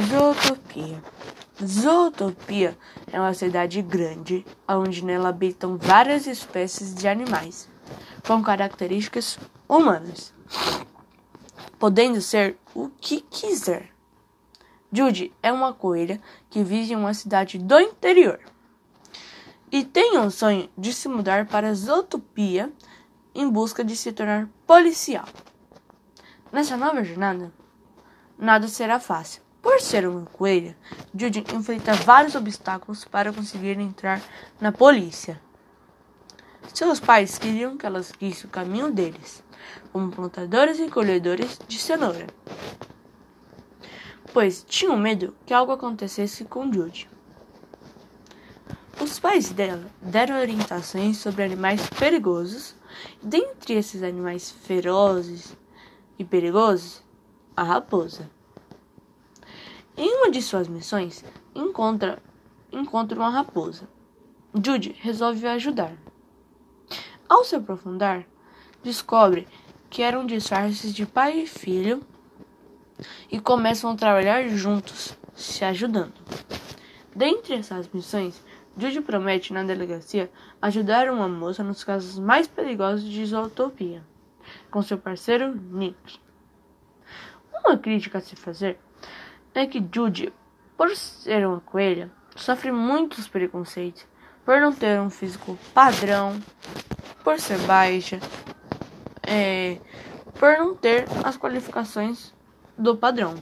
Zootopia. Zootopia é uma cidade grande, onde nela habitam várias espécies de animais com características humanas, podendo ser o que quiser. Judy é uma coelha que vive em uma cidade do interior e tem um sonho de se mudar para Zootopia em busca de se tornar policial. Nessa nova jornada, nada será fácil por ser uma coelha, Judy enfrenta vários obstáculos para conseguir entrar na polícia. Seus pais queriam que ela seguisse o caminho deles, como plantadores e colhedores de cenoura, pois tinham medo que algo acontecesse com Judy. Os pais dela deram orientações sobre animais perigosos, e dentre esses animais ferozes e perigosos, a raposa. Em uma de suas missões, encontra, encontra uma raposa. Jude resolve ajudar. Ao se aprofundar, descobre que eram disfarces de pai e filho e começam a trabalhar juntos, se ajudando. Dentre essas missões, Jude promete na delegacia ajudar uma moça nos casos mais perigosos de zootopia, com seu parceiro Nick. Uma crítica a se fazer é que Judy, por ser uma coelha, sofre muitos preconceitos por não ter um físico padrão, por ser baixa, é, por não ter as qualificações do padrão.